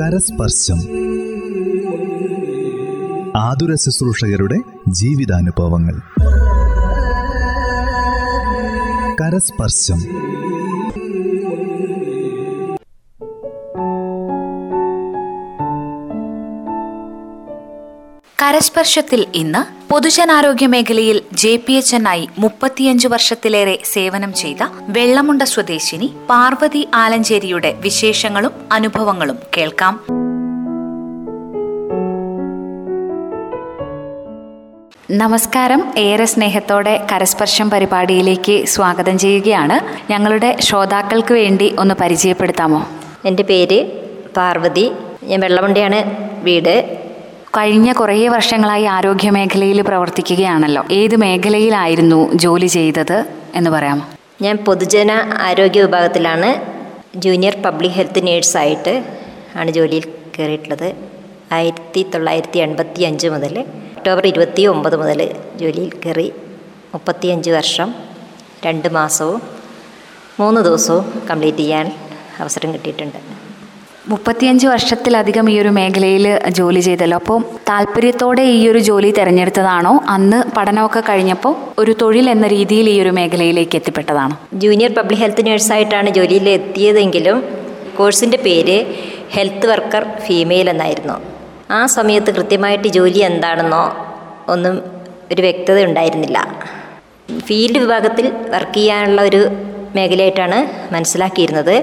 കരസ്പർശം. ആതുര ശുശ്രൂഷകരുടെ ജീവിതാനുഭവങ്ങൾ. കരസ്പർശം. കരസ്പർശത്തിൽ ഇന്ന് പൊതുജനാരോഗ്യ മേഖലയിൽ ജെ പി എച്ച് എൻ ആയി മുപ്പത്തിയഞ്ച് വർഷത്തിലേറെ സേവനം ചെയ്ത വെള്ളമുണ്ട സ്വദേശിനി പാർവതി ആലഞ്ചേരിയുടെ വിശേഷങ്ങളും അനുഭവങ്ങളും കേൾക്കാം. നമസ്കാരം. ഏറെ സ്നേഹത്തോടെ കരസ്പർശം പരിപാടിയിലേക്ക് സ്വാഗതം ചെയ്യുകയാണ്. ഞങ്ങളുടെ ശ്രോതാക്കൾക്ക് വേണ്ടി ഒന്ന് പരിചയപ്പെടുത്താമോ? എന്റെ പേര് പാർവതി. ഞാൻ വെള്ളമുണ്ടയാണ് വീട്. കഴിഞ്ഞ കുറേ വർഷങ്ങളായി ആരോഗ്യ മേഖലയിൽ പ്രവർത്തിക്കുകയാണല്ലോ. ഏത് മേഖലയിലായിരുന്നു ജോലി ചെയ്തത് എന്ന് പറയാമോ? ഞാൻ പൊതുജന ആരോഗ്യ വിഭാഗത്തിലാണ്. ജൂനിയർ പബ്ലിക് ഹെൽത്ത് നേഴ്സായിട്ട് ആണ് ജോലിയിൽ കയറിയിട്ടുള്ളത്. ആയിരത്തി തൊള്ളായിരത്തി എൺപത്തി അഞ്ച് മുതൽ ഒക്ടോബർ ഇരുപത്തി ഒമ്പത് മുതൽ ജോലിയിൽ കയറി മുപ്പത്തിയഞ്ച് വർഷം രണ്ട് മാസവും മൂന്ന് ദിവസവും കംപ്ലീറ്റ് ചെയ്യാൻ അവസരം കിട്ടിയിട്ടുണ്ട്. മുപ്പത്തിയഞ്ച് വർഷത്തിലധികം ഈ ഒരു മേഖലയിൽ ജോലി ചെയ്തല്ലോ. അപ്പോൾ താല്പര്യത്തോടെ ഈ ഒരു ജോലി തിരഞ്ഞെടുത്തതാണോ? അന്ന് പഠനമൊക്കെ കഴിഞ്ഞപ്പോൾ ഒരു തൊഴിൽ എന്ന രീതിയിൽ ഈ ഒരു മേഖലയിലേക്ക് എത്തിപ്പെട്ടതാണോ? ജൂനിയർ പബ്ലിക് ഹെൽത്ത് നേഴ്സായിട്ടാണ് ജോലിയിൽ എത്തിയതെങ്കിലും കോഴ്സിന്റെ പേര് ഹെൽത്ത് വർക്കർ ഫീമെയിൽ എന്നായിരുന്നു. ആ സമയത്ത് കൃത്യമായിട്ട് ജോലി എന്താണെന്നോ ഒന്നും ഒരു വ്യക്തത ഉണ്ടായിരുന്നില്ല. ഫീൽഡ് വിഭാഗത്തിൽ വർക്ക് ചെയ്യാനുള്ള ഒരു മേഖലയായിട്ടാണ് മനസ്സിലാക്കിയിരുന്നത്.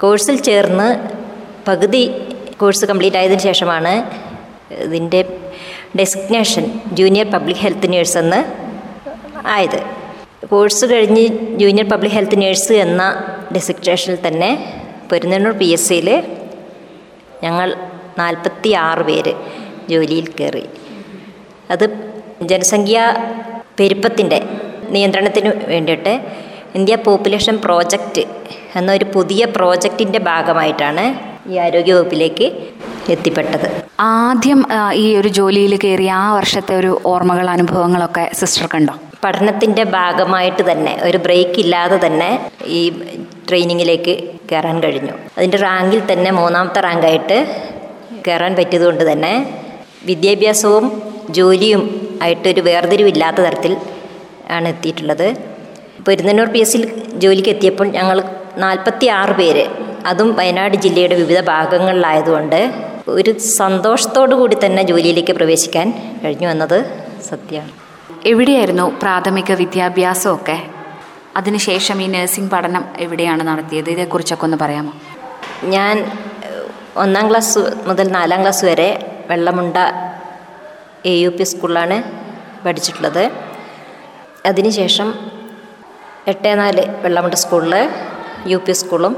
കോഴ്സിൽ ചേർന്ന് പകുതി കോഴ്സ് കംപ്ലീറ്റ് ആയതിനു ശേഷമാണ് ഇതിന്റെ designation junior public health nurse എന്ന് ആയത്. കോഴ്സ് കഴിഞ്ഞ് ജൂനിയർ പബ്ലിക് ഹെൽത്ത് നേഴ്സ് എന്ന ഡെസിഗ്നേഷനിൽ തന്നെ പെരുന്നണ്ണൂർ പി എസ് സിയിൽ ഞങ്ങൾ നാൽപ്പത്തി ആറ് പേര് ജോലിയിൽ കയറി. അത് ജനസംഖ്യ പെരുപ്പത്തിന്റെ നിയന്ത്രണത്തിന് വേണ്ടിയിട്ട് ഇന്ത്യ പോപ്പുലേഷൻ പ്രോജക്റ്റ് എന്നൊരു പുതിയ പ്രോജക്റ്റിന്റെ ഭാഗമായിട്ടാണ് ഈ ആരോഗ്യവകുപ്പിലേക്ക് എത്തിപ്പെട്ടത്. ആദ്യം ഈ ഒരു ജോലിയിൽ കയറിയ ആ വർഷത്തെ ഒരു ഓർമ്മകൾ അനുഭവങ്ങളൊക്കെ സിസ്റ്റർക്കുണ്ടോ പഠനത്തിന്റെ ഭാഗമായിട്ട് തന്നെ ഒരു ബ്രേക്ക് ഇല്ലാതെ തന്നെ ഈ ട്രെയിനിങ്ങിലേക്ക് കയറാൻ കഴിഞ്ഞു. അതിന്റെ റാങ്കിൽ തന്നെ മൂന്നാമത്തെ റാങ്കായിട്ട് കയറാൻ പറ്റിയതുകൊണ്ട് തന്നെ വിദ്യാഭ്യാസവും ജോലിയും ആയിട്ടൊരു വേർതിരിവില്ലാത്ത തരത്തിൽ ആണ് എത്തിയിട്ടുള്ളത്. പെരുന്നന്നൂർ പി എസ് സിയിൽ ജോലിക്ക് എത്തിയപ്പോൾ ഞങ്ങൾ നാൽപ്പത്തി ആറ് പേര്. അതും വയനാട് ജില്ലയുടെ വിവിധ ഭാഗങ്ങളിലായതുകൊണ്ട് ഒരു സന്തോഷത്തോടു കൂടി തന്നെ ജോലിയിലേക്ക് പ്രവേശിക്കാൻ കഴിഞ്ഞു എന്നത് സത്യമാണ് എവിടെയായിരുന്നു പ്രാഥമിക വിദ്യാഭ്യാസമൊക്കെ? അതിനുശേഷം ഈ നഴ്സിംഗ് പഠനം എവിടെയാണ് നടത്തിയത്? ഇതേക്കുറിച്ചൊക്കെ ഒന്ന് പറയാമോ? ഞാൻ ഒന്നാം ക്ലാസ് മുതൽ നാലാം ക്ലാസ് വരെ വെള്ളമുണ്ട എ യു പി സ്കൂളിലാണ് പഠിച്ചിട്ടുള്ളത്. അതിനുശേഷം എട്ട് നാല് വെള്ളമുണ്ട സ്കൂളിൽ യു പി സ്കൂളും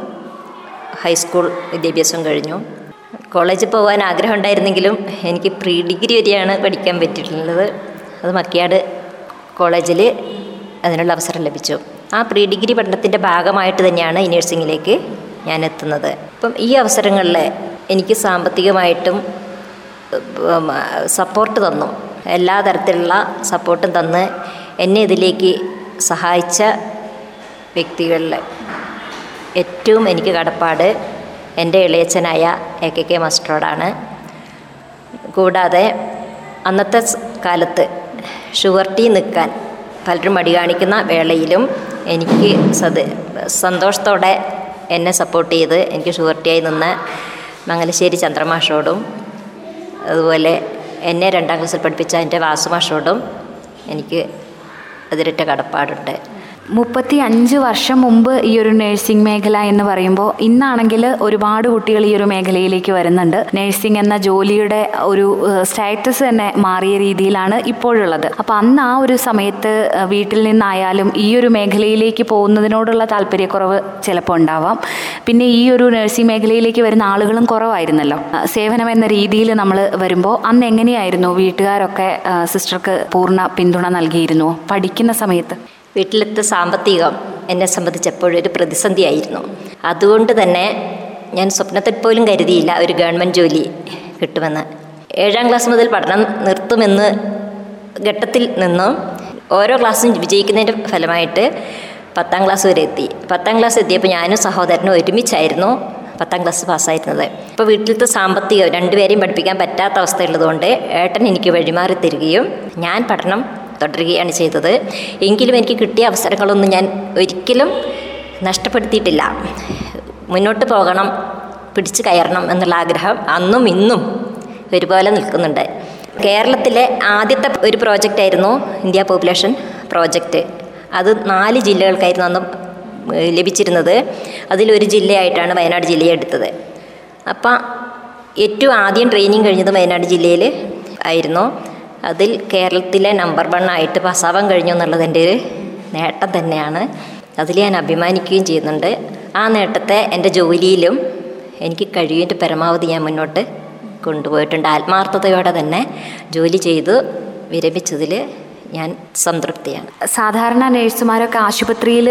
ഹൈസ്കൂൾ വിദ്യാഭ്യാസവും കഴിഞ്ഞു. കോളേജിൽ പോകാൻ ആഗ്രഹം ഉണ്ടായിരുന്നെങ്കിലും എനിക്ക് പ്രീ ഡിഗ്രി വരെയാണ് പഠിക്കാൻ പറ്റിയിട്ടുള്ളത്. അത് മക്കിയാട് കോളേജിൽ അതിനുള്ള അവസരം ലഭിച്ചു. ആ പ്രീ ഡിഗ്രി പഠനത്തിന്റെ ഭാഗമായിട്ട് തന്നെയാണ് ഈ നഴ്സിങ്ങിലേക്ക് ഞാൻ എത്തുന്നത്. അപ്പം ഈ അവസരങ്ങളിൽ എനിക്ക് സാമ്പത്തികമായിട്ടും സപ്പോർട്ട് തന്നു. എല്ലാ തരത്തിലുള്ള സപ്പോർട്ടും തന്ന് എന്നെ ഇതിലേക്ക് സഹായിച്ച വ്യക്തികളിൽ ഏറ്റവും എനിക്ക് കടപ്പാട് എന്റെ ഇളയച്ചനായ എ കെ കെ മാസ്റ്ററോടാണ് കൂടാതെ അന്നത്തെ കാലത്ത് ഷുഗർ ടീ നിൽക്കാൻ പലരും മടി കാണിക്കുന്ന വേളയിലും എനിക്ക് സത് സന്തോഷത്തോടെ എന്നെ സപ്പോർട്ട് ചെയ്ത് എനിക്ക് ഷുഗർ ടീയായി നിന്ന് മംഗലശ്ശേരി ചന്ദ്രമാഷോടും അതുപോലെ എന്നെ രണ്ടാം ക്ലാസ്സിൽ പഠിപ്പിച്ച എന്റെ വാസുമാഷോടും എനിക്ക് അതിരറ്റ കടപ്പാടുണ്ട്. മുപ്പത്തി അഞ്ച് വർഷം മുമ്പ് ഈ ഒരു നഴ്സിംഗ് മേഖല എന്ന് പറയുമ്പോൾ ഇന്നാണെങ്കിൽ ഒരുപാട് കുട്ടികൾ ഈ ഒരു മേഖലയിലേക്ക് വരുന്നുണ്ട്. നഴ്സിംഗ് എന്ന ജോലിയുടെ ഒരു സ്റ്റാറ്റസ് തന്നെ മാറിയ രീതിയിലാണ് ഇപ്പോഴുള്ളത്. അപ്പോൾ അന്ന് ആ ഒരു സമയത്ത് വീട്ടിൽ നിന്നായാലും ഈ ഒരു മേഖലയിലേക്ക് പോകുന്നതിനോടുള്ള താല്പര്യക്കുറവ് ചിലപ്പോൾ ഉണ്ടാവാം. പിന്നെ ഈ ഒരു നഴ്സിംഗ് മേഖലയിലേക്ക് വരുന്ന ആളുകളും കുറവായിരുന്നല്ലോ. സേവനം എന്ന രീതിയിൽ നമ്മൾ വരുമ്പോൾ അന്ന് എങ്ങനെയായിരുന്നു വീട്ടുകാരൊക്കെ സിസ്റ്റർക്ക് പൂർണ പിന്തുണ നൽകിയിരുന്നു പഠിക്കുന്ന സമയത്ത്. വീട്ടിലത്തെ സാമ്പത്തികം എന്നെ സംബന്ധിച്ചപ്പോഴൊരു ഒരു പ്രതിസന്ധിയായിരുന്നു. അതുകൊണ്ട് തന്നെ ഞാൻ സ്വപ്നത്തിൽ പോലും കരുതിയില്ല ഒരു ഗവൺമെന്റ് ജോലി കിട്ടുമെന്ന്. ഏഴാം ക്ലാസ് മുതൽ പഠനം നിർത്തുമെന്ന് ഘട്ടത്തിൽ നിന്നും ഓരോ ക്ലാസ്സും വിജയിക്കുന്നതിന്റെ ഫലമായിട്ട് പത്താം ക്ലാസ് വരെ എത്തി. പത്താം ക്ലാസ് എത്തിയപ്പോൾ ഞാനും സഹോദരനും ഒരുമിച്ചായിരുന്നു പത്താം ക്ലാസ് പാസ്സായിരുന്നത്. ഇപ്പോൾ വീട്ടിലത്തെ സാമ്പത്തികം രണ്ടുപേരെയും പഠിപ്പിക്കാൻ പറ്റാത്ത അവസ്ഥയുള്ളതുകൊണ്ട് ഏട്ടൻ എനിക്ക് വഴിമാറി തരികയും ഞാൻ പഠനം തുടരുകയാണ് ചെയ്തത്. എങ്കിലും എനിക്ക് കിട്ടിയ അവസരങ്ങളൊന്നും ഞാൻ ഒരിക്കലും നഷ്ടപ്പെടുത്തിയിട്ടില്ല. മുന്നോട്ട് പോകണം പിടിച്ചു കയറണം എന്നുള്ള ആഗ്രഹം അന്നും ഇന്നും ഒരുപോലെ നിൽക്കുന്നുണ്ട്. കേരളത്തിലെ ആദ്യത്തെ ഒരു പ്രോജക്റ്റ് ആയിരുന്നു ഇന്ത്യ പോപ്പുലേഷൻ പ്രോജക്റ്റ് അത് നാല് ജില്ലകൾക്കായിരുന്നു അന്ന് ലഭിച്ചിരുന്നത്. അതിലൊരു ജില്ലയായിട്ടാണ് വയനാട് ജില്ലയെ എടുത്തത്. അപ്പം ഏറ്റവും ആദ്യം ട്രെയിനിങ് കഴിഞ്ഞത് വയനാട് ജില്ലയിൽ ആയിരുന്നു. അതിൽ കേരളത്തിലെ നമ്പർ വൺ ആയിട്ട് പാസ്സാവാൻ കഴിഞ്ഞു എന്നുള്ളത് എന്റെ ഒരു നേട്ടം തന്നെയാണ്. അതിൽ ഞാൻ അഭിമാനിക്കുകയും ചെയ്യുന്നുണ്ട്. ആ നേട്ടത്തെ എന്റെ ജോലിയിലും എനിക്ക് കഴിയുന്ന പരമാവധി ഞാൻ മുന്നോട്ട് കൊണ്ടുപോയിട്ടുണ്ട്. ആത്മാർത്ഥതയോടെ തന്നെ ജോലി ചെയ്തു വിരമിച്ചതിൽ ഞാൻ സംതൃപ്തിയാണ്. സാധാരണ നഴ്സുമാരൊക്കെ ആശുപത്രിയിൽ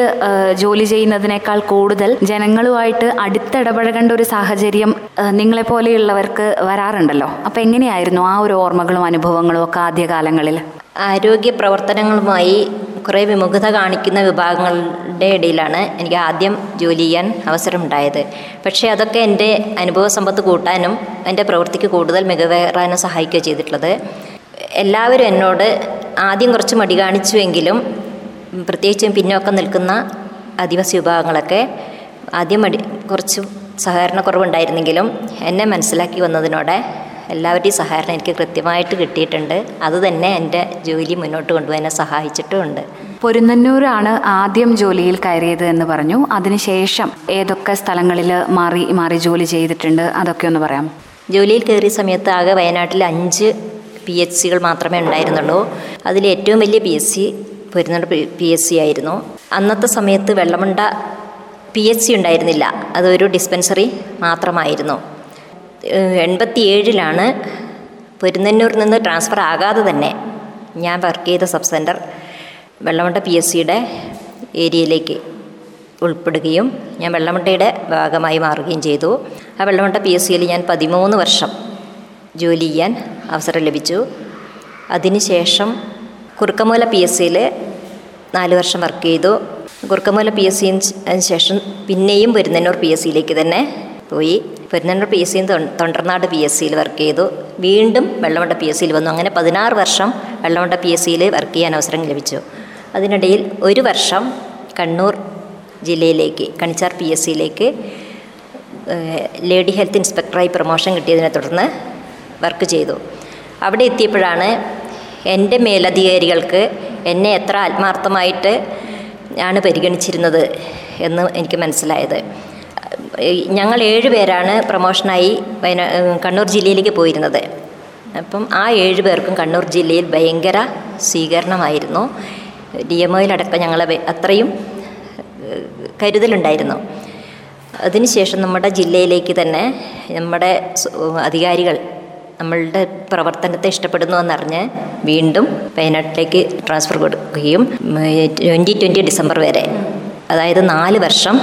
ജോലി ചെയ്യുന്നതിനേക്കാൾ കൂടുതൽ ജനങ്ങളുമായിട്ട് അടുത്തിടപഴകേണ്ട ഒരു സാഹചര്യം നിങ്ങളെ പോലെയുള്ളവർക്ക് വരാറുണ്ടല്ലോ. അപ്പൊ എങ്ങനെയായിരുന്നു ആ ഒരു ഓർമ്മകളും അനുഭവങ്ങളും ഒക്കെ ആദ്യകാലങ്ങളിൽ? ആരോഗ്യ പ്രവർത്തനങ്ങളുമായി കുറേ വിമുഖത കാണിക്കുന്ന വിഭാഗങ്ങളുടെ ഇടയിലാണ് എനിക്ക് ആദ്യം ജോലി ചെയ്യാൻ അവസരമുണ്ടായത്. പക്ഷേ അതൊക്കെ എന്റെ അനുഭവ സമ്പത്ത് കൂട്ടാനും എന്റെ പ്രവൃത്തിക്ക് കൂടുതൽ മികവേറാനും സഹായിക്കുകയോ ചെയ്തിട്ടുള്ളത്. എല്ലാവരും എന്നോട് ആദ്യം കുറച്ച് മടി കാണിച്ചുവെങ്കിലും പ്രത്യേകിച്ചും പിന്നോക്കം നിൽക്കുന്ന ആദിവാസി വിഭാഗങ്ങളൊക്കെ ആദ്യം മടി കുറച്ച് സഹകരണക്കുറവുണ്ടായിരുന്നെങ്കിലും എന്നെ മനസ്സിലാക്കി വന്നതിനോടെ എല്ലാവരുടെയും സഹകരണം എനിക്ക് കൃത്യമായിട്ട് കിട്ടിയിട്ടുണ്ട്. അത് തന്നെ എന്റെ ജോലി മുന്നോട്ട് കൊണ്ടുപോകാൻ സഹായിച്ചിട്ടുമുണ്ട്. പൊരുന്നന്നൂരാണ് ആദ്യം ജോലിയിൽ കയറിയത് എന്ന് പറഞ്ഞു. അതിനുശേഷം ഏതൊക്കെ സ്ഥലങ്ങളിൽ മാറി മാറി ജോലി ചെയ്തിട്ടുണ്ട് അതൊക്കെ ഒന്ന് പറയാം ജോലിയിൽ കയറിയ സമയത്ത് ആകെ വയനാട്ടിൽ അഞ്ച് പി എച്ച് സികൾ മാത്രമേ ഉണ്ടായിരുന്നുള്ളൂ. അതിൽ ഏറ്റവും വലിയ P S C Porunnoor P S C ആയിരുന്നു. അന്നത്തെ സമയത്ത് വെള്ളമുണ്ട പി എച്ച് സി ഉണ്ടായിരുന്നില്ല. അതൊരു ഡിസ്പെൻസറി മാത്രമായിരുന്നു. എൺപത്തി ഏഴിലാണ് പൊരുന്നന്നൂരിൽ നിന്ന് ട്രാൻസ്ഫർ ആകാതെ തന്നെ ഞാൻ വർക്ക് ചെയ്ത sub centre Vellamunda P S സിയുടെ ഏരിയയിലേക്ക് ഉൾപ്പെടുകയും ഞാൻ വെള്ളമുട്ടയുടെ ഭാഗമായി മാറുകയും ചെയ്തു. ആ വെള്ളമുണ്ട പി എസ് സിയിൽ ഞാൻ പതിമൂന്ന് വർഷം ജോലി ചെയ്യാൻ അവസരം ലഭിച്ചു. അതിനുശേഷം കുറുക്കമൂല പി എസ് സിയിൽ നാല് വർഷം വർക്ക് ചെയ്തു. കുറുക്കമൂല പി എസ് സിന് ശേഷം പിന്നെയും പെരുന്നന്നൂർ പി എസ് സിയിലേക്ക് തന്നെ പോയി. പെരുന്നന്നൂർ പി എസ് സിയും തൊണ്ടർനാട് പി എസ് സിയിൽ വർക്ക് ചെയ്തു. വീണ്ടും വെള്ളമുണ്ട പി എസ് സിയിൽ വന്നു. അങ്ങനെ പതിനാറ് വർഷം വെള്ളമുണ്ട പി എസ് സിയിൽ വർക്ക് ചെയ്യാൻ അവസരം ലഭിച്ചു. അതിനിടയിൽ ഒരു വർഷം കണ്ണൂർ ജില്ലയിലേക്ക് കണിച്ചാർ പി എസ് സിയിലേക്ക് ലേഡി ഹെൽത്ത് ഇൻസ്പെക്ടറായി പ്രൊമോഷൻ കിട്ടിയതിനെ തുടർന്ന് വർക്ക് ചെയ്തു. അവിടെ എത്തിയപ്പോഴാണ് എന്റെ മേലധികാരികൾക്ക് എന്നെ എത്ര ആത്മാർത്ഥമായിട്ട് ആണ് പരിഗണിച്ചിരുന്നത് എന്ന് എനിക്ക് മനസ്സിലായത്. ഞങ്ങൾ ഏഴ് പേരാണ് പ്രൊമോഷനായി വയനാ കണ്ണൂർ ജില്ലയിലേക്ക് പോയിരുന്നത്. അപ്പം ആ ഏഴ് പേർക്കും കണ്ണൂർ ജില്ലയിൽ ഭയങ്കര സ്വീകരണമായിരുന്നു. ഡി എം ഒയിലടക്കം ഞങ്ങളെ അത്രയും കരുതലുണ്ടായിരുന്നു. അതിനുശേഷം നമ്മുടെ ജില്ലയിലേക്ക് തന്നെ നമ്മുടെ അധികാരികൾ നമ്മളുടെ പ്രവർത്തനത്തെ ഇഷ്ടപ്പെടുന്നു എന്നറിഞ്ഞ് വീണ്ടും വയനാട്ടിലേക്ക് ട്രാൻസ്ഫർ കൊടുക്കുകയും ട്വന്റി ട്വന്റി ഡിസംബർ വരെ അതായത് നാല് വർഷം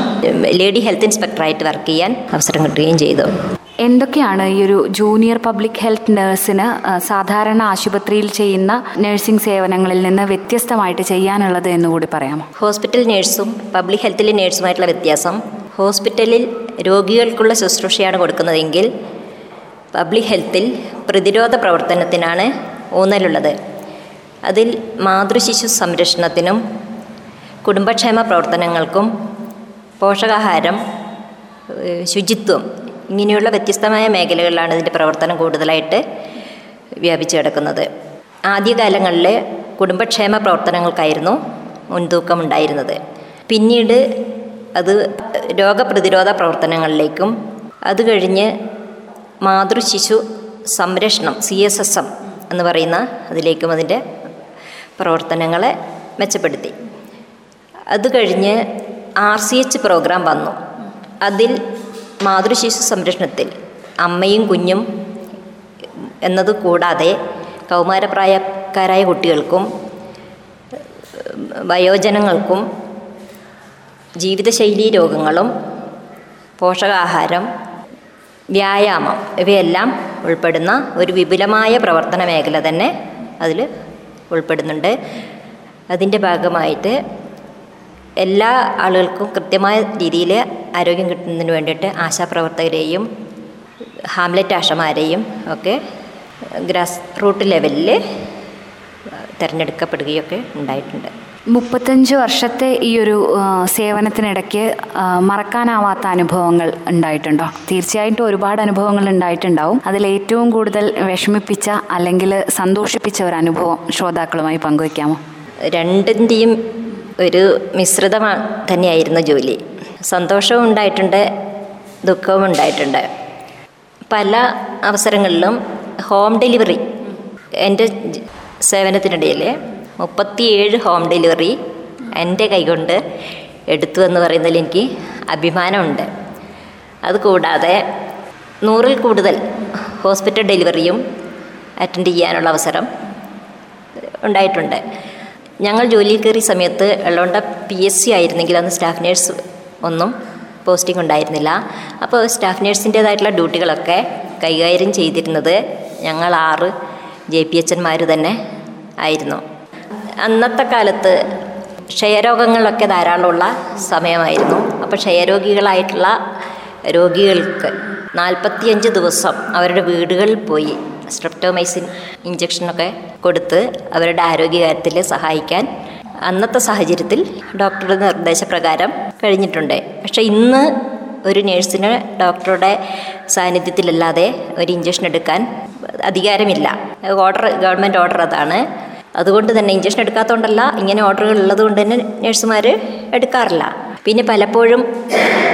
ലേഡി ഹെൽത്ത് ഇൻസ്പെക്ടറായിട്ട് വർക്ക് ചെയ്യാൻ അവസരം കിട്ടുകയും ചെയ്തു. എന്തൊക്കെയാണ് ഈ ഒരു ജൂനിയർ പബ്ലിക് ഹെൽത്ത് നഴ്സിന് സാധാരണ ആശുപത്രിയിൽ ചെയ്യുന്ന നഴ്സിംഗ് സേവനങ്ങളിൽ നിന്ന് വ്യത്യസ്തമായിട്ട് ചെയ്യാനുള്ളത് എന്നുകൂടി പറയാമോ? ഹോസ്പിറ്റൽ നേഴ്സും പബ്ലിക് ഹെൽത്തിലെ നേഴ്സുമായിട്ടുള്ള വ്യത്യാസം ഹോസ്പിറ്റലിൽ രോഗികൾക്കുള്ള ശുശ്രൂഷയാണ് കൊടുക്കുന്നതെങ്കിൽ പബ്ലിക് ഹെൽത്തിൽ പ്രതിരോധ പ്രവർത്തനത്തിനാണ് ഊന്നലുള്ളത്. അതിൽ മാതൃശിശു സംരക്ഷണത്തിനും കുടുംബക്ഷേമ പ്രവർത്തനങ്ങൾക്കും പോഷകാഹാരം ശുചിത്വം ഇങ്ങനെയുള്ള വ്യത്യസ്തമായ മേഖലകളിലാണ് ഇതിന്റെ പ്രവർത്തനം കൂടുതലായിട്ട് വ്യാപിച്ചു കിടക്കുന്നത്. ആദ്യകാലങ്ങളിൽ കുടുംബക്ഷേമ പ്രവർത്തനങ്ങൾക്കായിരുന്നു മുൻതൂക്കമുണ്ടായിരുന്നത്. പിന്നീട് അത് രോഗപ്രതിരോധ പ്രവർത്തനങ്ങളിലേക്കും അത് കഴിഞ്ഞ് മാതൃശിശു സംരക്ഷണം സി എസ് എസ് എം എന്ന് പറയുന്ന അതിലേക്കും അതിന്റെ പ്രവർത്തനങ്ങളെ മെച്ചപ്പെടുത്തി. അത് കഴിഞ്ഞ് ആർ സി എച്ച് പ്രോഗ്രാം വന്നു. അതിൽ മാതൃശിശു സംരക്ഷണത്തിൽ അമ്മയും കുഞ്ഞും എന്നത് കൂടാതെ കൗമാരപ്രായക്കാരായ കുട്ടികൾക്കും വയോജനങ്ങൾക്കും ജീവിതശൈലീ രോഗങ്ങളും പോഷകാഹാരം വ്യായാമം. ഇവയെല്ലാം ഉൾപ്പെടുന്ന ഒരു വിപുലമായ പ്രവർത്തന മേഖല തന്നെ അതിൽ ഉൾപ്പെടുന്നുണ്ട്. അതിന്റെ ഭാഗമായിട്ട് എല്ലാ ആളുകൾക്കും കൃത്യമായ രീതിയിൽ ആരോഗ്യം കിട്ടുന്നതിന് വേണ്ടിയിട്ട് ആശാപ്രവർത്തകരെയും ഹാംലെറ്റ് ആശമാരെയും ഒക്കെ ഗ്രാസ് റൂട്ട് ലെവലിൽ തിരഞ്ഞെടുക്കപ്പെടുകയൊക്കെ ഉണ്ടായിട്ടുണ്ട്. മുപ്പത്തഞ്ച് വർഷത്തെ ഈ ഒരു സേവനത്തിനിടയ്ക്ക് മറക്കാനാവാത്ത അനുഭവങ്ങൾ ഉണ്ടായിട്ടുണ്ടോ? തീർച്ചയായിട്ടും ഒരുപാട് അനുഭവങ്ങൾ ഉണ്ടായിട്ടുണ്ടാവും. അതിൽ ഏറ്റവും കൂടുതൽ വിഷമിപ്പിച്ച അല്ലെങ്കിൽ സന്തോഷിപ്പിച്ച ഒരു അനുഭവം ശ്രോതാക്കളുമായി പങ്കുവയ്ക്കാമോ? രണ്ടിന്റെയും ഒരു മിശ്രിതമാണ് തന്നെയായിരുന്നു ജോലി. സന്തോഷവും ഉണ്ടായിട്ടുണ്ട് ദുഃഖവും ഉണ്ടായിട്ടുണ്ട്. പല അവസരങ്ങളിലും ഹോം ഡെലിവറി എന്റെ സേവനത്തിനിടയിൽ മുപ്പത്തിയേഴ് ഹോം ഡെലിവറി എന്റെ കൈകൊണ്ട് എടുത്തു എന്ന് പറയുന്നതിൽ എനിക്ക് അഭിമാനമുണ്ട്. അതുകൂടാതെ നൂറിൽ കൂടുതൽ ഹോസ്പിറ്റൽ ഡെലിവറിയും അറ്റൻഡ് ചെയ്യാനുള്ള അവസരം ഉണ്ടായിട്ടുണ്ട്. ഞങ്ങൾ ജോലിയിൽ കയറിയ സമയത്ത് വെള്ളമുണ്ട പി എസ് സി ആയിരുന്നെങ്കിൽ അന്ന് സ്റ്റാഫ് നേഴ്സ് ഒന്നും പോസ്റ്റിംഗ് ഉണ്ടായിരുന്നില്ല. അപ്പോൾ സ്റ്റാഫ് നേഴ്സിന്റേതായിട്ടുള്ള ഡ്യൂട്ടികളൊക്കെ കൈകാര്യം ചെയ്തിരുന്നത് ഞങ്ങൾ ആറ് ജെ പി എച്ച് തന്നെ ആയിരുന്നു. അന്നത്തെ കാലത്ത് ക്ഷയരോഗങ്ങളൊക്കെ ധാരാളമുള്ള സമയമായിരുന്നു. അപ്പോൾ ക്ഷയരോഗികളായിട്ടുള്ള രോഗികൾക്ക് നാൽപ്പത്തിയഞ്ച് ദിവസം അവരുടെ വീടുകളിൽ പോയി സ്ട്രെപ്റ്റോമൈസിൻ ഇഞ്ചക്ഷനൊക്കെ കൊടുത്ത് അവരുടെ ആരോഗ്യകാര്യത്തിൽ സഹായിക്കാൻ അന്നത്തെ സാഹചര്യത്തിൽ ഡോക്ടറുടെ നിർദ്ദേശപ്രകാരം കഴിഞ്ഞിട്ടുണ്ട്. പക്ഷേ ഇന്ന് ഒരു നേഴ്സിന് ഡോക്ടറുടെ സാന്നിധ്യത്തിലല്ലാതെ ഒരു ഇഞ്ചക്ഷൻ എടുക്കാൻ അധികാരമില്ല. ഓർഡർ ഗവൺമെന്റ് ഓർഡർ അതാണ്. അതുകൊണ്ട് തന്നെ ഇഞ്ചക്ഷൻ എടുക്കാത്തതുകൊണ്ടല്ല ഇങ്ങനെ ഓർഡറുകൾ ഉള്ളത് കൊണ്ട് തന്നെ നഴ്സുമാർ എടുക്കാറില്ല. പിന്നെ പലപ്പോഴും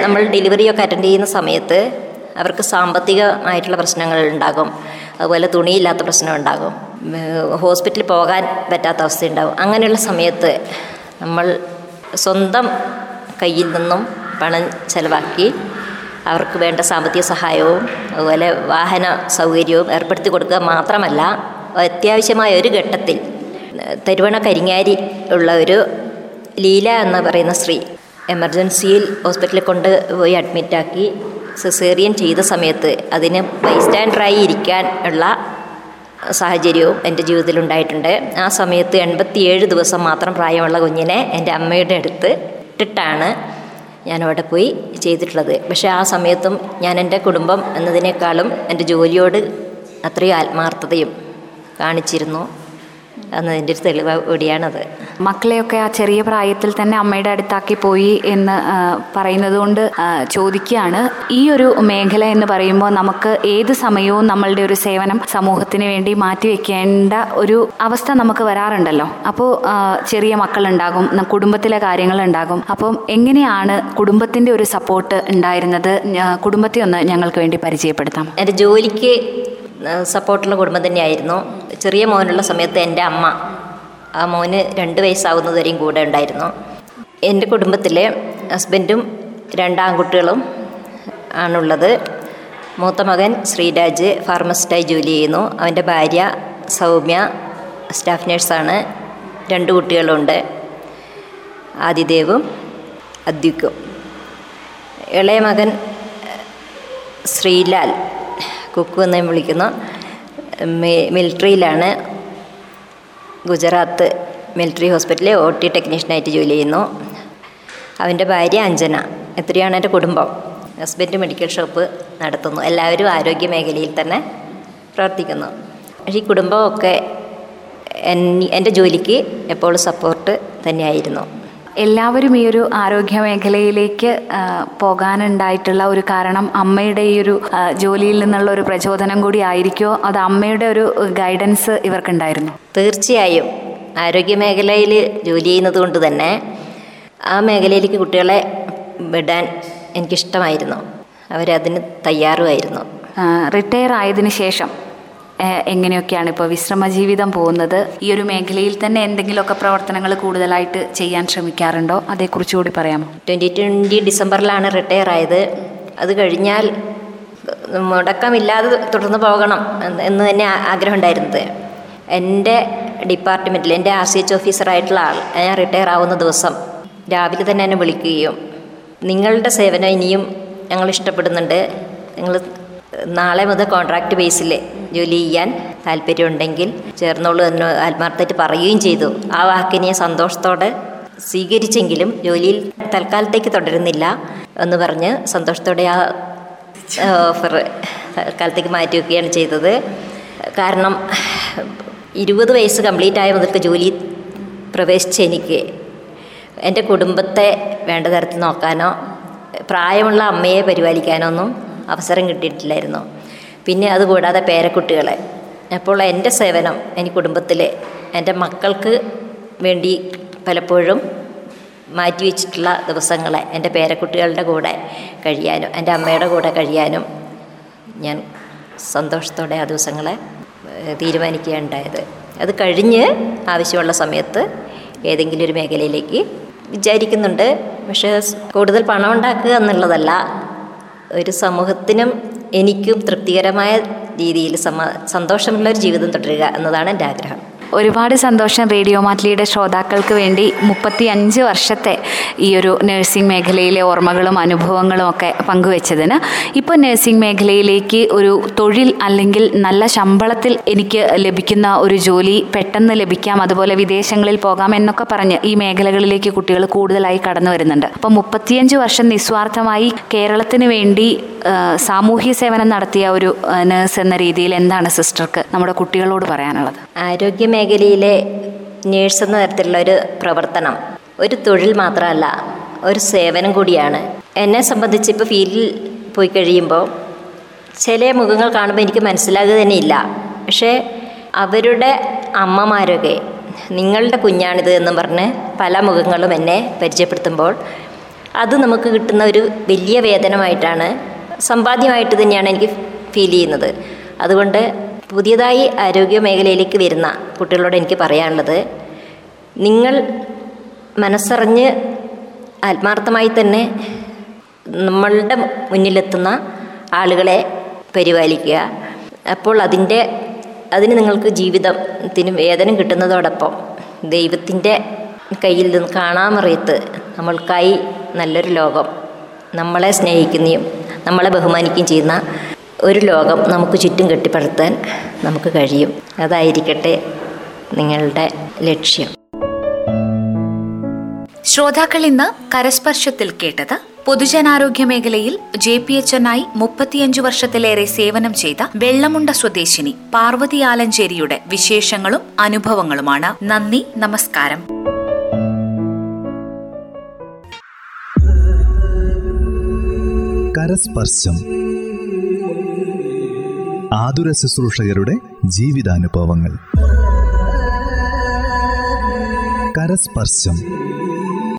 നമ്മൾ ഡെലിവറിയൊക്കെ അറ്റൻഡ് ചെയ്യുന്ന സമയത്ത് അവർക്ക് സാമ്പത്തികമായിട്ടുള്ള പ്രശ്നങ്ങൾ ഉണ്ടാകും. അതുപോലെ തുണിയില്ലാത്ത പ്രശ്നം ഉണ്ടാകും. ഹോസ്പിറ്റലിൽ പോകാൻ പറ്റാത്ത അവസ്ഥ ഉണ്ടാകും. അങ്ങനെയുള്ള സമയത്ത് നമ്മൾ സ്വന്തം കയ്യിൽ നിന്നും പണം ചിലവാക്കി അവർക്ക് വേണ്ട സാമ്പത്തിക സഹായവും അതുപോലെ വാഹന സൗകര്യവും ഏർപ്പെടുത്തി കൊടുക്കുക മാത്രമല്ല അത്യാവശ്യമായ ഒരു ഘട്ടത്തിൽ തരുവണ കരിങ്ങാരി ഉള്ള ഒരു ലീല എന്ന് പറയുന്ന സ്ത്രീ എമർജൻസിയിൽ ഹോസ്പിറ്റലിൽ കൊണ്ട് പോയി അഡ്മിറ്റാക്കി സിസേറിയൻ ചെയ്ത സമയത്ത് അതിന് ബൈസ്റ്റാൻഡറായി ഇരിക്കാൻ ഉള്ള സാഹചര്യവും എന്റെ ജീവിതത്തിൽ ഉണ്ടായിട്ടുണ്ട്. ആ സമയത്ത് എൺപത്തിയേഴ് ദിവസം മാത്രം പ്രായമുള്ള കുഞ്ഞിനെ എന്റെ അമ്മയുടെ അടുത്ത് ഇട്ടിട്ടാണ് ഞാൻ അവിടെ പോയി ചെയ്തിട്ടുള്ളത്. പക്ഷേ ആ സമയത്തും ഞാൻ എന്റെ കുടുംബം എന്നതിനേക്കാളും എന്റെ ജോലിയോട് അത്രയും ആത്മാർത്ഥതയും കാണിച്ചിരുന്നു. എന്നതിന്റെ ഒരു തെളിവ് കൂടിയാണത്. മക്കളെയൊക്കെ ആ ചെറിയ പ്രായത്തിൽ തന്നെ അമ്മയുടെ അടുത്താക്കി പോയി എന്ന് പറയുന്നത് കൊണ്ട് ചോദിക്കുകയാണ്. ഈ ഒരു മേഖല എന്ന് പറയുമ്പോൾ നമുക്ക് ഏത് സമയവും നമ്മളുടെ ഒരു സേവനം സമൂഹത്തിന് വേണ്ടി മാറ്റിവെക്കേണ്ട ഒരു അവസ്ഥ നമുക്ക് വരാറുണ്ടല്ലോ. അപ്പോൾ ചെറിയ മക്കളുണ്ടാകും കുടുംബത്തിലെ കാര്യങ്ങൾ ഉണ്ടാകും അപ്പം എങ്ങനെയാണ് കുടുംബത്തിന്റെ ഒരു സപ്പോർട്ട് ഉണ്ടായിരുന്നത്? കുടുംബത്തെ ഒന്ന് ഞങ്ങൾക്ക് വേണ്ടി പരിചയപ്പെടുത്താം. എന്റെ ജോലിക്ക് സപ്പോർട്ടുള്ള കുടുംബം തന്നെയായിരുന്നു. ചെറിയ മോനുള്ള സമയത്ത് എന്റെ അമ്മ ആ മോന് രണ്ട് വയസ്സാവുന്നതുവരെയും കൂടെ ഉണ്ടായിരുന്നു. എന്റെ കുടുംബത്തിൽ ഹസ്ബൻഡും രണ്ടാൺകുട്ടികളും ആണുള്ളത്. മൂത്ത മകൻ ശ്രീരാജ് ഫാർമസിസ്റ്റായി ജോലി ചെയ്യുന്നു. അവന്റെ ഭാര്യ സൗമ്യ സ്റ്റാഫ് നേഴ്സാണ്. രണ്ട് കുട്ടികളുണ്ട് ആദിദേവും അദ്വിക്കും. ഇളയ മകൻ ശ്രീലാൽ കുക്കു എന്ന് വിളിക്കുന്നു. മിലിറ്ററിയിലാണ് ഗുജറാത്ത് മിലിറ്ററി ഹോസ്പിറ്റലിൽ ഒ ടി ടെക്നീഷ്യനായിട്ട് ജോലി ചെയ്യുന്നു. അവന്റെ ഭാര്യ അഞ്ജന. എത്രയാണ് എന്റെ കുടുംബം? ഹസ്ബൻഡ് മെഡിക്കൽ ഷോപ്പ് നടത്തുന്നു. എല്ലാവരും ആരോഗ്യ മേഖലയിൽ തന്നെ പ്രവർത്തിക്കുന്നു. പക്ഷേ ഈ കുടുംബമൊക്കെ എൻ- എന്റെ ജോലിക്ക് എപ്പോഴും സപ്പോർട്ട് തന്നെയായിരുന്നു. എല്ലാവരും ഈ ഒരു ആരോഗ്യ മേഖലയിലേക്ക് പോകാനുണ്ടായിട്ടുള്ള ഒരു കാരണം അമ്മയുടെ ഈ ഒരു ജോലിയിൽ നിന്നുള്ള ഒരു പ്രചോദനം കൂടി ആയിരിക്കുമോ അത് അമ്മയുടെ ഒരു ഗൈഡൻസ് ഇവർക്കുണ്ടായിരുന്നു. തീർച്ചയായും. ആരോഗ്യ മേഖലയിൽ ജോലി ചെയ്യുന്നത് കൊണ്ട് തന്നെ ആ മേഖലയിലേക്ക് കുട്ടികളെ വിടാൻ എനിക്കിഷ്ടമായിരുന്നു. അവരതിന് തയ്യാറുമായിരുന്നു. റിട്ടയർ ആയതിനു ശേഷം എങ്ങനെയൊക്കെയാണ് ഇപ്പോൾ വിശ്രമ ജീവിതം പോകുന്നത്? ഈ ഒരു മേഖലയിൽ തന്നെ എന്തെങ്കിലുമൊക്കെ പ്രവർത്തനങ്ങൾ കൂടുതലായിട്ട് ചെയ്യാൻ ശ്രമിക്കാറുണ്ടോ? അതേക്കുറിച്ച് കൂടി പറയാമോ? ട്വന്റി ട്വന്റി ഡിസംബറിലാണ് റിട്ടയർ ആയത്. അത് കഴിഞ്ഞാൽ മുടക്കമില്ലാതെ തുടർന്ന് പോകണം എന്ന് തന്നെ ആഗ്രഹം ഉണ്ടായിരുന്നത്. എന്റെ ഡിപ്പാർട്ട്മെന്റിൽ എന്റെ ആർ സി എച്ച് ഓഫീസറായിട്ടുള്ള ആൾ ഞാൻ റിട്ടയർ ആവുന്ന ദിവസം രാവിലെ തന്നെ എന്നെ വിളിക്കുകയും നിങ്ങളുടെ സേവനം ഇനിയും ഞങ്ങൾ ഇഷ്ടപ്പെടുന്നുണ്ട്. നിങ്ങൾ നാളെ മുതൽ കോൺട്രാക്ട് ബേസിൽ ജോലി ചെയ്യാൻ താല്പര്യമുണ്ടെങ്കിൽ ചേർന്നോളൂ എന്ന് ആത്മാർത്ഥമായിട്ട് പറയുകയും ചെയ്തു. ആ വാക്കിനെ സന്തോഷത്തോടെ സ്വീകരിച്ചെങ്കിലും ജോലിയിൽ തൽക്കാലത്തേക്ക് തുടരുന്നില്ല എന്ന് പറഞ്ഞ് സന്തോഷത്തോടെ ആ ഓഫർ തൽക്കാലത്തേക്ക് മാറ്റി വയ്ക്കുകയാണ് ചെയ്തത്. കാരണം ഇരുപത് വയസ്സ് കംപ്ലീറ്റ് ആയ മുതൽക്ക് ജോലി പ്രവേശിച്ച എനിക്ക് എന്റെ കുടുംബത്തെ വേണ്ട തരത്തിൽ നോക്കാനോ പ്രായമുള്ള അമ്മയെ പരിപാലിക്കാനോ ഒന്നും അവസരം കിട്ടിയിട്ടില്ലായിരുന്നു. പിന്നെ അതുകൂടാതെ പേരക്കുട്ടികളെ. അപ്പോൾ എന്റെ സേവനം എനിക്ക് കുടുംബത്തിലെ എന്റെ മക്കൾക്ക് വേണ്ടി പലപ്പോഴും മാറ്റിവെച്ചിട്ടുള്ള ദിവസങ്ങളെ എന്റെ പേരക്കുട്ടികളുടെ കൂടെ കഴിയാനും എന്റെ അമ്മയുടെ കൂടെ കഴിയാനും ഞാൻ സന്തോഷത്തോടെ ആ ദിവസങ്ങളെ തീരുമാനിക്കുകയുണ്ടായത്. അത് കഴിഞ്ഞ് ആവശ്യമുള്ള സമയത്ത് ഏതെങ്കിലും ഒരു മേഖലയിലേക്ക് വിചാരിക്കുന്നുണ്ട്. പക്ഷേ കൂടുതൽ പണം ഉണ്ടാക്കുക എന്നുള്ളതല്ല ഒരു സമൂഹത്തിനും എനിക്കും തൃപ്തികരമായ രീതിയിൽ സമ സന്തോഷമുള്ള ഒരു ജീവിതം തുടരുക എന്നതാണ് എന്റെ ആഗ്രഹം. ഒരുപാട് സന്തോഷം റേഡിയോ മാറ്റ്ലിയുടെ ശ്രോതാക്കൾക്ക് വേണ്ടി മുപ്പത്തി അഞ്ച് വർഷത്തെ ഈ ഒരു നഴ്സിംഗ് മേഖലയിലെ ഓർമ്മകളും അനുഭവങ്ങളും ഒക്കെ പങ്കുവെച്ചതിന് ഇപ്പോൾ നഴ്സിംഗ് മേഖലയിലേക്ക് ഒരു തൊഴിൽ അല്ലെങ്കിൽ നല്ല ശമ്പളത്തിൽ എനിക്ക് ലഭിക്കുന്ന ഒരു ജോലി പെട്ടെന്ന് ലഭിക്കാം അതുപോലെ വിദേശങ്ങളിൽ പോകാം എന്നൊക്കെ പറഞ്ഞ് ഈ മേഖലകളിലേക്ക് കുട്ടികൾ കൂടുതലായി കടന്നു വരുന്നുണ്ട്. അപ്പോൾ മുപ്പത്തിയഞ്ച് വർഷം നിസ്വാർത്ഥമായി കേരളത്തിന് വേണ്ടി സാമൂഹ്യ സേവനം നടത്തിയ ഒരു നേഴ്സ് എന്ന രീതിയിൽ എന്താണ് സിസ്റ്റർക്ക് നമ്മുടെ കുട്ടികളോട് പറയാനുള്ളത്? ആരോഗ്യ മേഖലയിലെ നേഴ്സ് എന്ന തരത്തിലുള്ള ഒരു പ്രവർത്തനം. ഒരു തൊഴിൽ മാത്രമല്ല ഒരു സേവനം കൂടിയാണ്. എന്നെ സംബന്ധിച്ച് ഇപ്പോൾ ഫീൽഡിൽ പോയി കഴിയുമ്പോൾ ചില മുഖങ്ങൾ കാണുമ്പോൾ എനിക്ക് മനസ്സിലാകുക തന്നെ ഇല്ല. പക്ഷേ അവരുടെ അമ്മമാരൊക്കെ നിങ്ങളുടെ കുഞ്ഞാണിത് എന്ന് പറഞ്ഞ് പല മുഖങ്ങളും എന്നെ പരിചയപ്പെടുത്തുമ്പോൾ അത് നമുക്ക് കിട്ടുന്ന ഒരു വലിയ വേതനമായിട്ടാണ് സമ്പാദ്യമായിട്ട് തന്നെയാണ് എനിക്ക് ഫീൽ ചെയ്യുന്നത്. അതുകൊണ്ട് പുതിയതായി ആരോഗ്യ മേഖലയിലേക്ക് വരുന്ന കുട്ടികളോട് എനിക്ക് പറയാനുള്ളത് നിങ്ങൾ മനസ്സറിഞ്ഞ് ആത്മാർത്ഥമായി തന്നെ നമ്മളുടെ മുന്നിലെത്തുന്ന ആളുകളെ പരിപാലിക്കുക. അപ്പോൾ അതിന്റെ അതിന് നിങ്ങൾക്ക് ജീവിതത്തിന് വേദനം കിട്ടുന്നതോടൊപ്പം ദൈവത്തിന്റെ കയ്യിൽ നിന്ന് കാണാമറിയത്ത് നമ്മൾക്കായി നല്ലൊരു ലോകം നമ്മളെ സ്നേഹിക്കുന്നതും നമ്മളെ ബഹുമാനിക്കുകയും ചെയ്യുന്ന ഒരു ലോകം നമുക്ക് ചുറ്റും കെട്ടിപ്പടുത്താൻ നമുക്ക് കഴിയും. അതായിരിക്കട്ടെ നിങ്ങളുടെ ലക്ഷ്യം. ശ്രോതാക്കൾ ഇന്ന് കരസ്പർശത്തിൽ കേട്ടത് പൊതുജനാരോഗ്യ മേഖലയിൽ J P H N I മുപ്പത്തിയഞ്ചു വർഷത്തിലേറെ സേവനം ചെയ്ത വെള്ളമുണ്ട സ്വദേശിനി പാർവതി ആലഞ്ചേരിയുടെ വിശേഷങ്ങളും അനുഭവങ്ങളുമാണ്. നന്ദി നമസ്കാരം. കരസ്പർശം. ആതുര ശുശ്രൂഷകരുടെ ജീവിതാനുഭവങ്ങൾ. കരസ്പർശം.